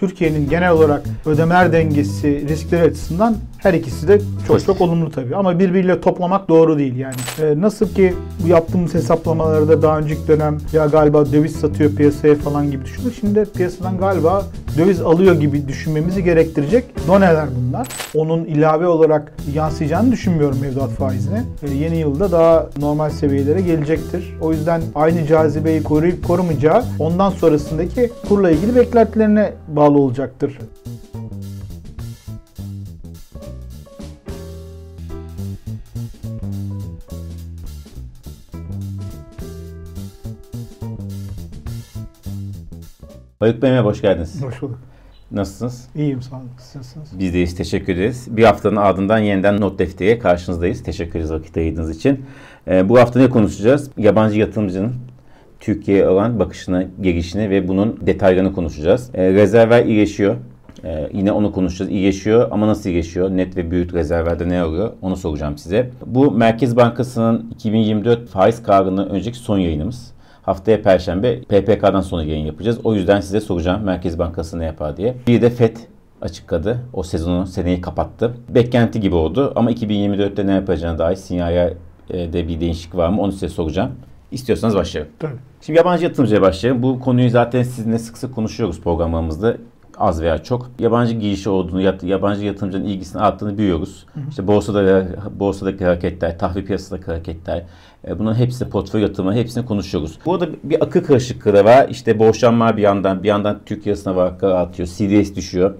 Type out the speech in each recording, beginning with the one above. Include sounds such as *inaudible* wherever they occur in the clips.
Türkiye'nin genel olarak ödemeler dengesi riskleri açısından her ikisi de çok çok olumlu tabii. Ama birbiriyle toplamak doğru değil yani. Ee, nasıl ki bu yaptığımız hesaplamalarda daha önceki dönem ya galiba döviz satıyor piyasaya falan gibi düşündük. Şimdi de piyasadan galiba döviz alıyor gibi düşünmemizi gerektirecek doneler bunlar. Onun ilave olarak yansıyacağını düşünmüyorum mevduat faizine. Ee, yeni yılda daha normal seviyelere gelecektir. O yüzden aynı cazibeyi koruyup korumayacağı ondan sonrasındaki kurla ilgili beklentilerine bağlı olacaktır. Haluk Bey hoş geldiniz. Hoş bulduk. Nasılsınız? İyiyim sağ olun. Siz nasılsınız? Biz deyiz, teşekkür ederiz. Bir haftanın ardından yeniden not defteriye karşınızdayız. Teşekkür ederiz vakit ayırdığınız için. Ee, bu hafta ne konuşacağız? Yabancı yatırımcının Türkiye'ye olan bakışını, gelişini ve bunun detaylarını konuşacağız. Ee, rezervler iyileşiyor. Ee, yine onu konuşacağız. İyileşiyor ama nasıl iyileşiyor? Net ve büyük rezervlerde ne oluyor? Onu soracağım size. Bu Merkez Bankası'nın 2024 faiz kararının önceki son yayınımız. Haftaya Perşembe PPK'dan sonra yayın yapacağız. O yüzden size soracağım Merkez Bankası ne yapar diye. Bir de FED açıkladı. O sezonu, seneyi kapattı. Beklenti gibi oldu ama 2024'te ne yapacağına dair sinyaya e, de bir değişiklik var mı onu size soracağım. İstiyorsanız başlayalım. Tabii. Şimdi yabancı yatırımcıya başlayalım. Bu konuyu zaten sizinle sık sık konuşuyoruz programlarımızda. Az veya çok. Yabancı girişi olduğunu, yabancı yatırımcının ilgisini arttığını biliyoruz. İşte borsada borsadaki hareketler, tahvil piyasadaki hareketler, bunların hepsi portföy yatırımı, hepsini konuşuyoruz. Burada bir akıl karışıklığı var. İşte borçlanma bir yandan, bir yandan Türk lirasına vakalar artıyor, CDS düşüyor.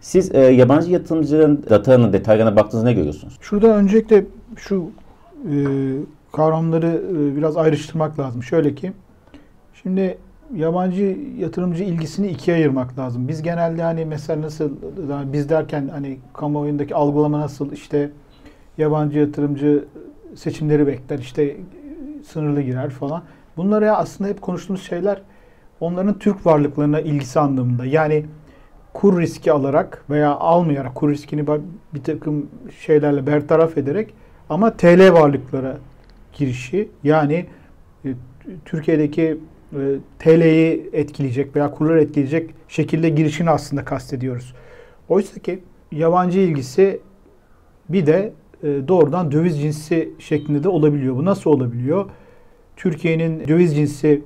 Siz e, yabancı yatırımcıların datalarına, detaylarına baktığınızda ne görüyorsunuz? Şurada öncelikle şu e, kavramları e, biraz ayrıştırmak lazım. Şöyle ki, şimdi yabancı yatırımcı ilgisini ikiye ayırmak lazım. Biz genelde hani mesela nasıl, biz derken hani kamuoyundaki algılama nasıl işte yabancı yatırımcı seçimleri bekler, işte sınırlı girer falan. Bunlar ya aslında hep konuştuğumuz şeyler onların Türk varlıklarına ilgisi anlamında. Yani kur riski alarak veya almayarak kur riskini bir takım şeylerle bertaraf ederek ama TL varlıklara girişi yani e, Türkiye'deki e, TL'yi etkileyecek veya kurları etkileyecek şekilde girişini aslında kastediyoruz. Oysa ki yabancı ilgisi bir de doğrudan döviz cinsi şeklinde de olabiliyor. Bu nasıl olabiliyor? Türkiye'nin döviz cinsi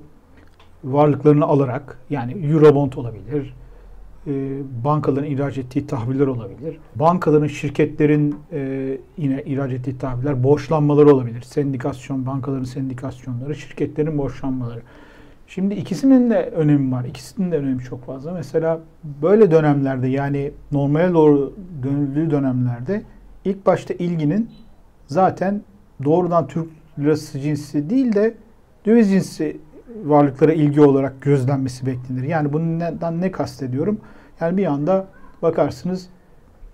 varlıklarını alarak yani Eurobond olabilir, e, bankaların ihraç ettiği tahviller olabilir. Bankaların, şirketlerin e, yine ihraç ettiği tahviller, borçlanmaları olabilir. Sendikasyon, bankaların sendikasyonları, şirketlerin borçlanmaları. Şimdi ikisinin de önemi var. İkisinin de önemi çok fazla. Mesela böyle dönemlerde yani normale doğru dönüldüğü dönemlerde ilk başta ilginin zaten doğrudan Türk lirası cinsi değil de döviz cinsi varlıklara ilgi olarak gözlenmesi beklenir. Yani bundan ne kastediyorum? Yani bir anda bakarsınız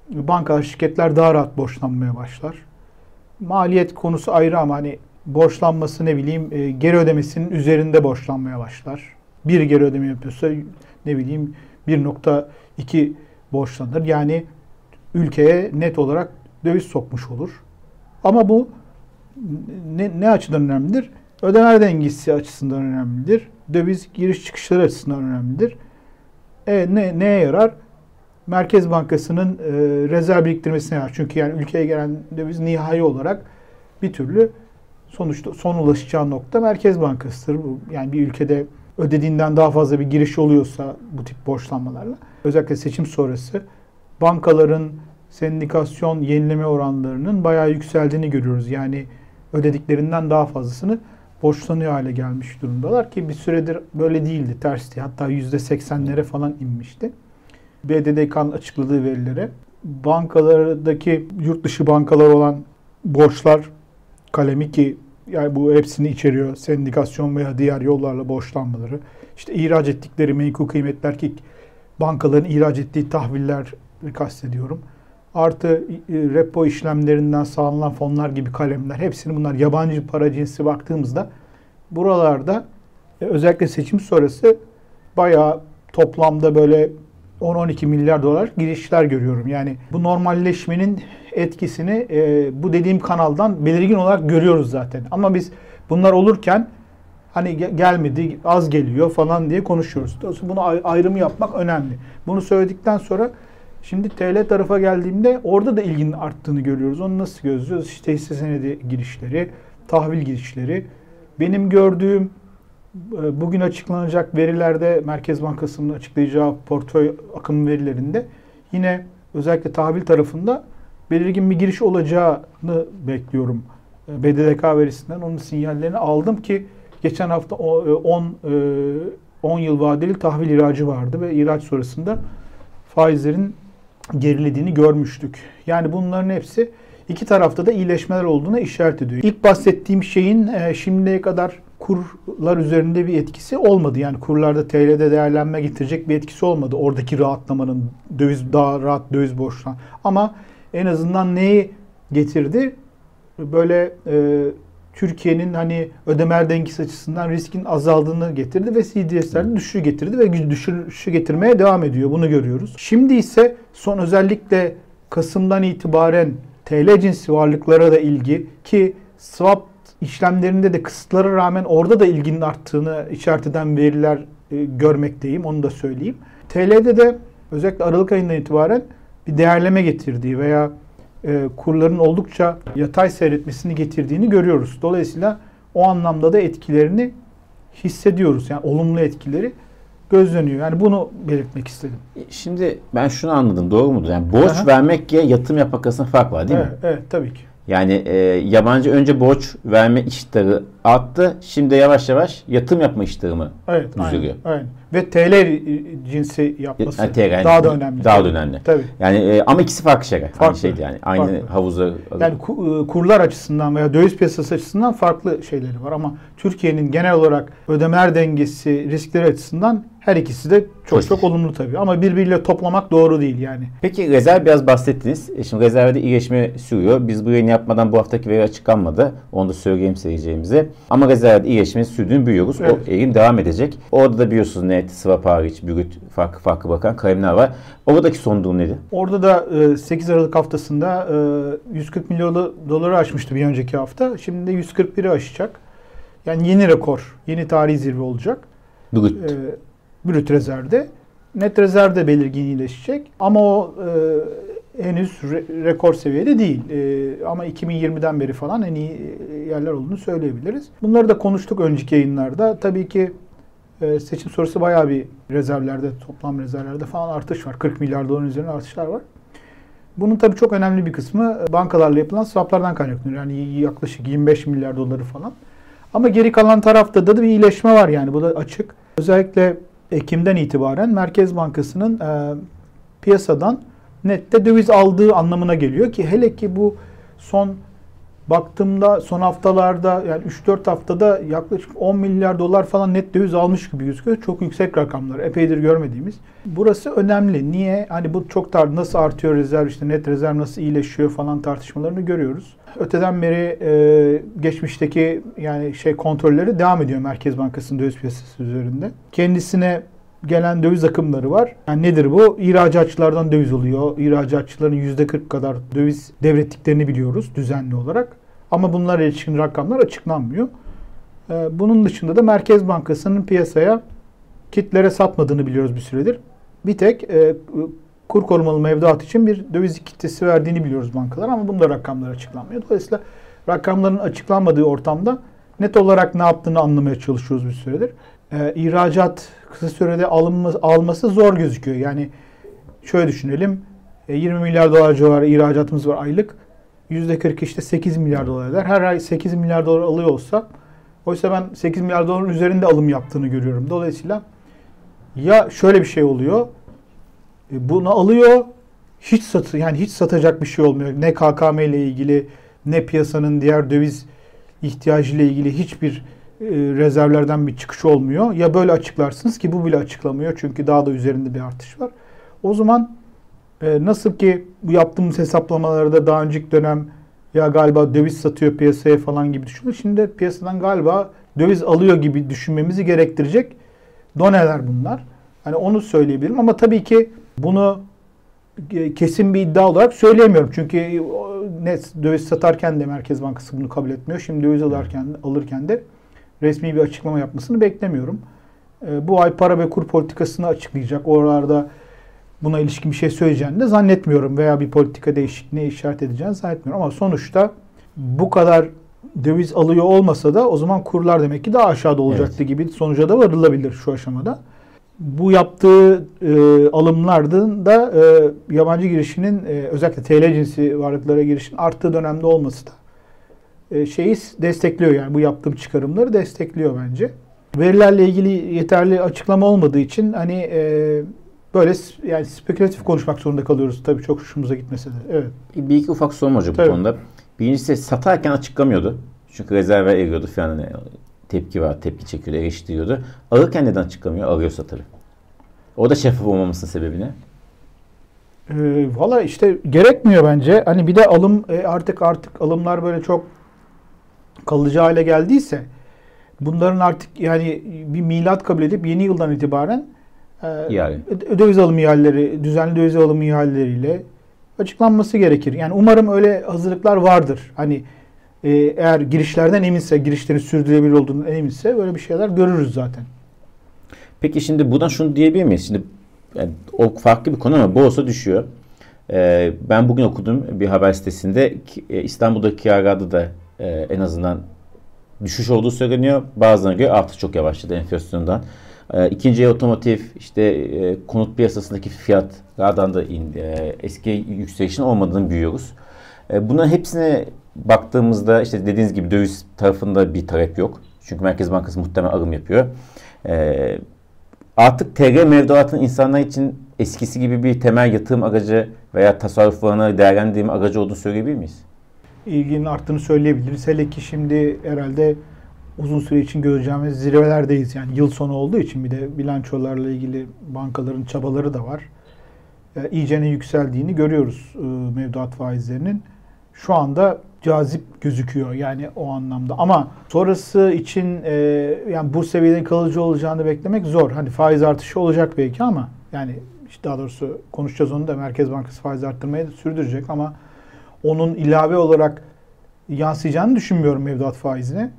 bankalar, şirketler daha rahat borçlanmaya başlar. Maliyet konusu ayrı ama hani borçlanması ne bileyim e, geri ödemesinin üzerinde borçlanmaya başlar. Bir geri ödeme yapıyorsa ne bileyim 1.2 borçlanır. Yani ülkeye net olarak döviz sokmuş olur. Ama bu ne, ne açıdan önemlidir? Ödemeler dengesi açısından önemlidir. Döviz giriş çıkışları açısından önemlidir. E, ne, neye yarar? Merkez Bankası'nın e, rezerv biriktirmesine yarar. Çünkü yani ülkeye gelen döviz nihai olarak bir türlü sonuçta son ulaşacağı nokta Merkez Bankası'dır. Yani bir ülkede ödediğinden daha fazla bir giriş oluyorsa bu tip borçlanmalarla özellikle seçim sonrası bankaların sendikasyon yenileme oranlarının bayağı yükseldiğini görüyoruz. Yani ödediklerinden daha fazlasını borçlanıyor hale gelmiş durumdalar ki bir süredir böyle değildi, tersti. Hatta %80'lere falan inmişti. BDDK'nın açıkladığı verilere bankalardaki yurt dışı bankalar olan borçlar kalemi ki yani bu hepsini içeriyor. Sendikasyon veya diğer yollarla borçlanmaları. İşte ihraç ettikleri menkul kıymetler ki bankaların ihraç ettiği tahviller kastediyorum. Artı repo işlemlerinden sağlanan fonlar gibi kalemler hepsini bunlar yabancı para cinsi baktığımızda buralarda e, özellikle seçim sonrası bayağı toplamda böyle 10-12 milyar dolar girişler görüyorum. Yani bu normalleşmenin etkisini e, bu dediğim kanaldan belirgin olarak görüyoruz zaten. Ama biz bunlar olurken Hani gelmedi, az geliyor falan diye konuşuyoruz. Dolayısıyla bunu ayrımı yapmak önemli. Bunu söyledikten sonra şimdi TL tarafa geldiğimde orada da ilginin arttığını görüyoruz. Onu nasıl gözlüyoruz? İşte hisse senedi girişleri, tahvil girişleri. Benim gördüğüm e, bugün açıklanacak verilerde Merkez Bankası'nın açıklayacağı portföy akım verilerinde yine özellikle tahvil tarafında belirgin bir giriş olacağını bekliyorum. E, BDDK verisinden onun sinyallerini aldım ki geçen hafta 10 10 e, yıl vadeli tahvil iracı vardı ve ihraç sonrasında faizlerin gerilediğini görmüştük. Yani bunların hepsi iki tarafta da iyileşmeler olduğuna işaret ediyor. İlk bahsettiğim şeyin şimdiye kadar kurlar üzerinde bir etkisi olmadı. Yani kurlarda TL'de değerlenme getirecek bir etkisi olmadı. Oradaki rahatlamanın döviz daha rahat döviz borçlan. Ama en azından neyi getirdi? Böyle e, Türkiye'nin hani ödemeler dengesi açısından riskin azaldığını getirdi ve CDS'lerde düşüşü getirdi ve düşüşü getirmeye devam ediyor. Bunu görüyoruz. Şimdi ise son özellikle Kasım'dan itibaren TL cinsi varlıklara da ilgi ki swap işlemlerinde de kısıtlara rağmen orada da ilginin arttığını işaret eden veriler e, görmekteyim. Onu da söyleyeyim. TL'de de özellikle Aralık ayından itibaren bir değerleme getirdiği veya e, kurların oldukça yatay seyretmesini getirdiğini görüyoruz. Dolayısıyla o anlamda da etkilerini hissediyoruz. Yani olumlu etkileri gözleniyor. Yani bunu belirtmek istedim. Şimdi ben şunu anladım. Doğru mudur? Yani borç Aha. vermekle yatırım yapmak arasında fark var değil evet, mi? Evet tabii ki. Yani e, yabancı önce borç verme iştahı arttı. Şimdi yavaş yavaş yatırım yapma iştahı mı evet, düzeliyor? Aynen, aynen. Ve TL cinsi yapması yani, TL, daha da önemli. Daha da önemli. Tabii. Yani e, ama ikisi farklı şeyler. Farklı. Aynı şeydi yani. Aynı farklı. havuza. Yani e, kurlar açısından veya döviz piyasası açısından farklı şeyleri var ama Türkiye'nin genel olarak ödemeler dengesi riskleri açısından her ikisi de çok Pozitif. çok olumlu tabii. Ama birbiriyle toplamak doğru değil yani. Peki rezerv biraz bahsettiniz. E şimdi rezervde iyileşme sürüyor. Biz bu yayını yapmadan bu haftaki veri açıklanmadı. Onu da söyleyeyim seyircilerimize. Ama rezervde iyileşme sürdüğünü büyüyoruz. Evet. O eğilim devam edecek. Orada da biliyorsunuz net, swap hariç, brüt, farklı farklı bakan kalemler var. Oradaki son durum nedir? Orada da 8 e, Aralık haftasında 140 e, milyon doları aşmıştı bir önceki hafta. Şimdi de 141'i aşacak. Yani yeni rekor, yeni tarihi zirve olacak. Brüt. Ee, brüt rezervde. Net rezerv de belirgin iyileşecek. Ama o e, henüz re- rekor seviyede değil. E, ama 2020'den beri falan en iyi yerler olduğunu söyleyebiliriz. Bunları da konuştuk önceki yayınlarda. Tabii ki e, seçim sonrası bayağı bir rezervlerde, toplam rezervlerde falan artış var. 40 milyar doların üzerinde artışlar var. Bunun tabii çok önemli bir kısmı bankalarla yapılan swaplardan kaynaklanıyor. Yani yaklaşık 25 milyar doları falan. Ama geri kalan tarafta da bir iyileşme var yani bu da açık. Özellikle Ekim'den itibaren Merkez Bankası'nın e, piyasadan nette döviz aldığı anlamına geliyor ki hele ki bu son baktığımda son haftalarda yani 3-4 haftada yaklaşık 10 milyar dolar falan net döviz almış gibi gözüküyor. Çok yüksek rakamlar. Epeydir görmediğimiz. Burası önemli. Niye? Hani bu çok tar nasıl artıyor rezerv işte net rezerv nasıl iyileşiyor falan tartışmalarını görüyoruz. Öteden beri e, geçmişteki yani şey kontrolleri devam ediyor Merkez Bankası'nın döviz piyasası üzerinde. Kendisine gelen döviz akımları var. Yani nedir bu? İhracatçılardan döviz oluyor. İhracatçıların %40 kadar döviz devrettiklerini biliyoruz düzenli olarak. Ama bunlar ilişkin rakamlar açıklanmıyor. Ee, bunun dışında da Merkez Bankası'nın piyasaya kitlere satmadığını biliyoruz bir süredir. Bir tek e, kur korumalı mevduat için bir döviz kitlesi verdiğini biliyoruz bankalar ama bunda rakamlar açıklanmıyor. Dolayısıyla rakamların açıklanmadığı ortamda net olarak ne yaptığını anlamaya çalışıyoruz bir süredir. Ee, ihracat kısa sürede alınması, alması zor gözüküyor. Yani şöyle düşünelim. 20 e, milyar dolar civarı ihracatımız var aylık. %40 işte 8 milyar dolar eder. Her ay 8 milyar dolar alıyor olsa oysa ben 8 milyar doların üzerinde alım yaptığını görüyorum. Dolayısıyla ya şöyle bir şey oluyor. E, bunu alıyor hiç satı yani hiç satacak bir şey olmuyor. Ne KKM ile ilgili ne piyasanın diğer döviz ihtiyacı ile ilgili hiçbir e, rezervlerden bir çıkış olmuyor. Ya böyle açıklarsınız ki bu bile açıklamıyor çünkü daha da üzerinde bir artış var. O zaman e, nasıl ki bu yaptığımız hesaplamalarda daha önceki dönem ya galiba döviz satıyor piyasaya falan gibi düşünüyor. Şimdi piyasadan galiba döviz alıyor gibi düşünmemizi gerektirecek doneler bunlar. Hani onu söyleyebilirim ama tabii ki bunu e, kesin bir iddia olarak söyleyemiyorum. Çünkü ne döviz satarken de Merkez Bankası bunu kabul etmiyor. Şimdi döviz alırken alırken de resmi bir açıklama yapmasını beklemiyorum. E, bu ay para ve kur politikasını açıklayacak. Oralarda buna ilişkin bir şey söyleyeceğini de zannetmiyorum veya bir politika değişikliğine işaret edeceğini zannetmiyorum. Ama sonuçta bu kadar döviz alıyor olmasa da o zaman kurlar demek ki daha aşağıda olacaktı evet. gibi sonuca da varılabilir şu aşamada. Bu yaptığı e, alımlardan da e, yabancı girişinin e, özellikle TL cinsi varlıklara girişin arttığı dönemde olması da şeyi destekliyor yani bu yaptığım çıkarımları destekliyor bence. Verilerle ilgili yeterli açıklama olmadığı için hani e, böyle yani spekülatif konuşmak zorunda kalıyoruz tabii çok hoşumuza gitmese de. Evet. Bir iki ufak sorum hocam bu konuda. Birincisi satarken açıklamıyordu. Çünkü rezerve eriyordu falan hani tepki var, tepki çekiyordu, eleştiriyordu. Alırken neden açıklamıyor? Alıyorsa tabii. O da şeffaf olmamasının sebebi ne? E, Valla işte gerekmiyor bence. Hani bir de alım e, artık artık alımlar böyle çok kalıcı hale geldiyse bunların artık yani bir milat kabul edip yeni yıldan itibaren e, yani. döviz alım ihaleleri, düzenli döviz alım ihaleleriyle açıklanması gerekir. Yani umarım öyle hazırlıklar vardır. Hani e, eğer girişlerden eminse, girişlerin sürdürülebilir olduğunu eminse böyle bir şeyler görürüz zaten. Peki şimdi buradan şunu diyebilir miyiz? Şimdi yani o farklı bir konu ama borsa düşüyor. Ee, ben bugün okudum bir haber sitesinde e, İstanbul'daki kiralarda da e, en azından düşüş olduğu söyleniyor. Bazılarına göre artış çok yavaşladı enflasyondan. E, ikinci otomotiv işte e, konut piyasasındaki fiyatlardan da indi. E, eski yükselişin olmadığını büyüyoruz. E, bunların hepsine baktığımızda işte dediğiniz gibi döviz tarafında bir talep yok. Çünkü Merkez Bankası muhtemelen alım yapıyor. E, artık TL mevduatın insanlar için eskisi gibi bir temel yatırım aracı veya tasarruflarını değerlendirme aracı olduğunu söyleyebilir miyiz? İlginin arttığını söyleyebiliriz. Hele ki şimdi herhalde uzun süre için göreceğimiz zirvelerdeyiz. Yani yıl sonu olduğu için bir de bilançolarla ilgili bankaların çabaları da var. E, iyicene yükseldiğini görüyoruz e, mevduat faizlerinin. Şu anda cazip gözüküyor yani o anlamda. Ama sonrası için e, yani bu seviyede kalıcı olacağını beklemek zor. Hani faiz artışı olacak belki ama yani işte daha doğrusu konuşacağız onu da Merkez Bankası faiz arttırmayı sürdürecek ama onun ilave olarak yansıyacağını düşünmüyorum mevduat faizine.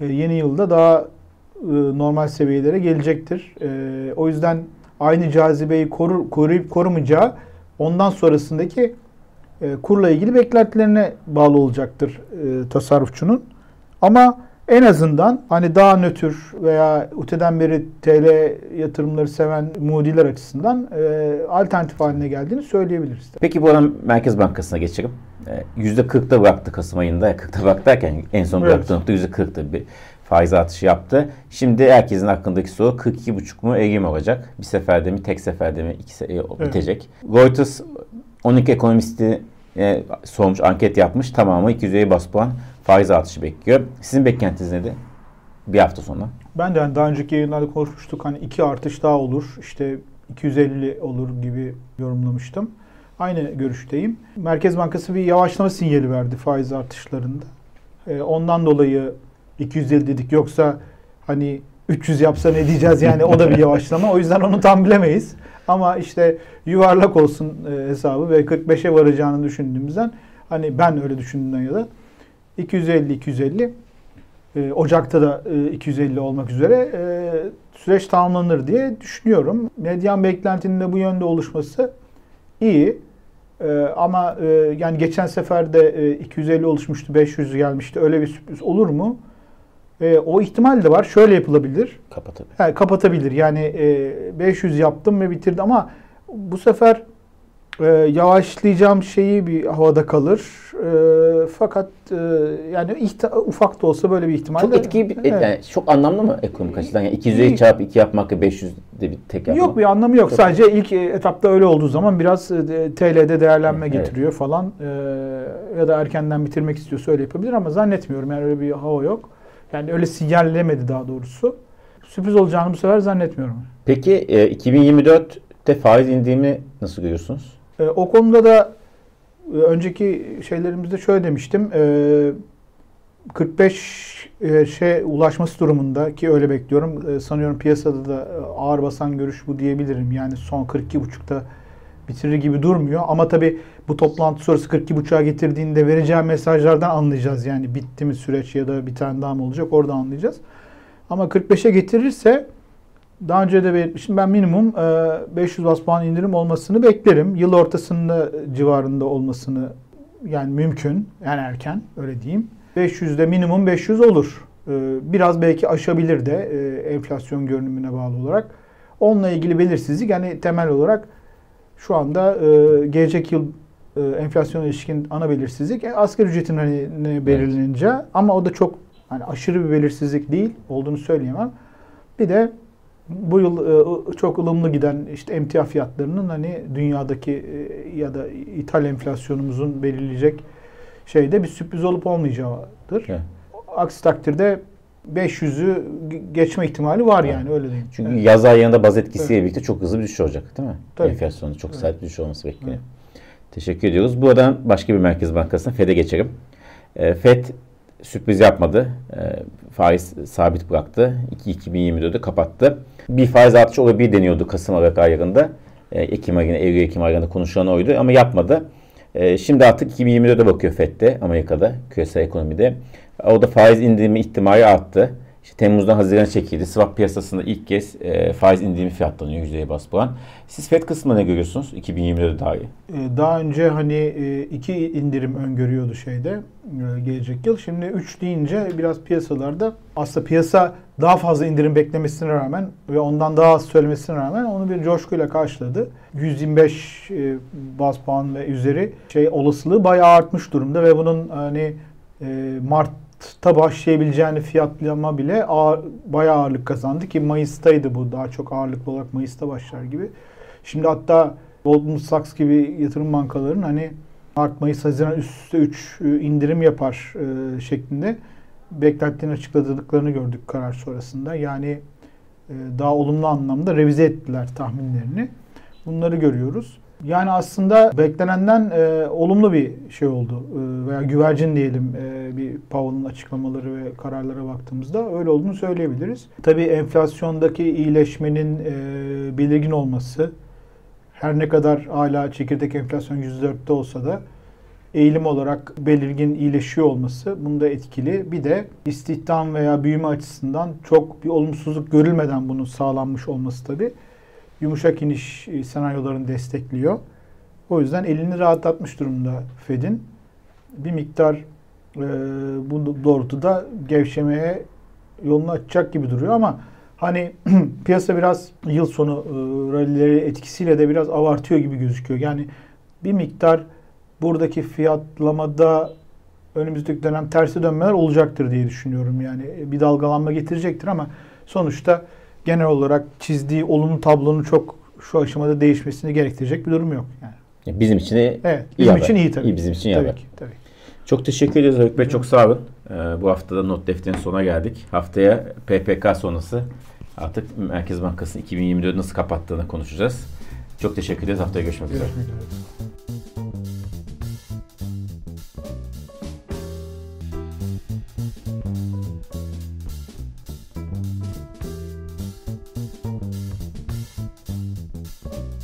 E, yeni yılda daha e, normal seviyelere gelecektir. E, o yüzden aynı cazibeyi korur, koruyup korumayacağı ondan sonrasındaki e, kurla ilgili beklentilerine bağlı olacaktır e, tasarrufçunun. Ama en azından hani daha nötr veya öteden beri TL yatırımları seven mudiler açısından e, alternatif haline geldiğini söyleyebiliriz. Peki bu arada Merkez Bankası'na geçelim. %40'da bıraktı Kasım ayında. 40'da bıraktı derken en son bıraktığı evet. nokta %40'da bir faiz artışı yaptı. Şimdi herkesin hakkındaki soru 42,5 mu 50 mi olacak? Bir seferde mi tek seferde mi iki se- evet. bitecek? Reuters 12 ekonomisti e, sormuş anket yapmış. Tamamı 250 bas puan faiz artışı bekliyor. Sizin beklentiniz nedir? Bir hafta sonra. Ben de yani daha önceki yayınlarda konuşmuştuk. Hani iki artış daha olur. İşte 250 olur gibi yorumlamıştım. Aynı görüşteyim. Merkez Bankası bir yavaşlama sinyali verdi faiz artışlarında. E, ondan dolayı 250 dedik. Yoksa hani 300 yapsa ne diyeceğiz yani o da bir yavaşlama. O yüzden onu tam bilemeyiz. Ama işte yuvarlak olsun e, hesabı ve 45'e varacağını düşündüğümüzden hani ben öyle düşündüğümden ya da 250 250 e, Ocak'ta da e, 250 olmak üzere e, süreç tamamlanır diye düşünüyorum. Medyan beklentinin de bu yönde oluşması iyi. Ee, ama e, yani geçen sefer de e, 250 oluşmuştu, 500 gelmişti. Öyle bir sürpriz olur mu? E, o ihtimal de var. Şöyle yapılabilir. Kapatabilir. Yani kapatabilir. Yani e, 500 yaptım ve bitirdi ama bu sefer e, yavaşlayacağım şeyi bir havada kalır. E, fakat e, yani ihta- ufak da olsa böyle bir ihtimal Çok bir, evet. yani çok anlamlı mı ekonomik açıdan? Yani 250 çarp 2 yapmak 500 de bir tek yapmak. Yok bir anlamı yok. Çok Sadece önemli. ilk etapta öyle olduğu zaman biraz e, TL'de değerlenme evet. getiriyor falan. E, ya da erkenden bitirmek istiyorsa öyle yapabilir ama zannetmiyorum. Yani öyle bir hava yok. Yani öyle sinyallemedi daha doğrusu. Sürpriz olacağını bu sefer zannetmiyorum. Peki e, 2024'te faiz indiğimi nasıl görüyorsunuz? E, o konuda da e, önceki şeylerimizde şöyle demiştim. E, 45 e, şey ulaşması durumunda ki öyle bekliyorum. E, sanıyorum piyasada da e, ağır basan görüş bu diyebilirim. Yani son 42.5'ta bitirir gibi durmuyor. Ama tabii bu toplantı sonrası 42.5'a getirdiğinde vereceği mesajlardan anlayacağız. Yani bitti mi süreç ya da bir tane daha mı olacak orada anlayacağız. Ama 45'e getirirse daha önce de belirtmişim ben minimum e, 500 bas puan indirim olmasını beklerim. Yıl ortasında civarında olmasını yani mümkün. Yani erken öyle diyeyim. 500'de minimum 500 olur. E, biraz belki aşabilir de e, enflasyon görünümüne bağlı olarak. Onunla ilgili belirsizlik yani temel olarak şu anda e, gelecek yıl e, enflasyona ilişkin ana belirsizlik e, asgari ücretin hani belirlenince evet. ama o da çok hani aşırı bir belirsizlik değil olduğunu söyleyemem. Bir de bu yıl e, çok ılımlı giden işte emtia fiyatlarının hani dünyadaki e, ya da ithal enflasyonumuzun belirleyecek şeyde bir sürpriz olup olmayacağıdır. Evet. Aksi takdirde 500'ü geçme ihtimali var evet. yani öyle diyeyim. Çünkü evet. yaz aylarında baz etkisiyle evet. birlikte çok hızlı bir düşüş olacak değil mi? Tabii. Enflasyonun çok evet. sert bir düşüş olması bekleniyor. Evet. Teşekkür ediyoruz. Buradan başka bir merkez bankasına FED'e geçelim. E, FED sürpriz yapmadı. E, faiz sabit bıraktı. 2024'de kapattı. Bir faiz artışı olabilir deniyordu Kasım Aralık aylarında. E, Ekim ayında, Eylül Ekim aylarında konuşulan oydu ama yapmadı. E, şimdi artık 2024'de bakıyor FED'de Amerika'da, küresel ekonomide. Orada faiz indirimi ihtimali arttı. İşte Temmuz'dan Haziran çekildi. Swap piyasasında ilk kez e, faiz indirimi fiyatlanıyor yüzdeye bas puan. Siz FED kısmında ne görüyorsunuz 2020'de dahi? E, daha önce hani e, iki indirim öngörüyordu şeyde e, gelecek yıl. Şimdi üç deyince biraz piyasalarda aslında piyasa daha fazla indirim beklemesine rağmen ve ondan daha az söylemesine rağmen onu bir coşkuyla karşıladı. 125 bas puan ve üzeri şey olasılığı bayağı artmış durumda ve bunun hani Mart ta başlayabileceğini fiyatlama bile ağır, bayağı ağırlık kazandı ki Mayıs'taydı bu daha çok ağırlıklı olarak Mayıs'ta başlar gibi. Şimdi hatta Goldman Sachs gibi yatırım bankalarının hani Mart, Mayıs, Haziran üst üste 3 e, indirim yapar e, şeklinde beklentilerini açıkladıklarını gördük karar sonrasında. Yani e, daha olumlu anlamda revize ettiler tahminlerini. Bunları görüyoruz. Yani aslında beklenenden e, olumlu bir şey oldu e, veya güvercin diyelim e, bir Powell'ın açıklamaları ve kararlara baktığımızda öyle olduğunu söyleyebiliriz. Tabii enflasyondaki iyileşmenin e, belirgin olması her ne kadar hala çekirdek enflasyon %4'te olsa da eğilim olarak belirgin iyileşiyor olması bunda etkili. Bir de istihdam veya büyüme açısından çok bir olumsuzluk görülmeden bunun sağlanmış olması tabii yumuşak iniş e, senaryolarını destekliyor. O yüzden elini rahatlatmış durumda Fed'in. Bir miktar e, bu doğrultuda gevşemeye yolunu açacak gibi duruyor ama hani *clears throat* piyasa biraz yıl sonu e, rallileri etkisiyle de biraz abartıyor gibi gözüküyor. Yani bir miktar buradaki fiyatlamada önümüzdeki dönem tersi dönmeler olacaktır diye düşünüyorum. Yani bir dalgalanma getirecektir ama sonuçta genel olarak çizdiği olumlu tablonun çok şu aşamada değişmesini gerektirecek bir durum yok. Yani. Bizim için de evet, bizim iyi için iyi tabii. İyi bizim için iyi tabii haber. Ki, tabii. Çok teşekkür ederiz Haluk Bey. Çok sağ olun. Ee, bu haftada not defterinin sonuna geldik. Haftaya PPK sonrası artık Merkez Bankası'nın 2024 nasıl kapattığını konuşacağız. Çok teşekkür ederiz. Haftaya görüşmek, görüşmek üzere. üzere.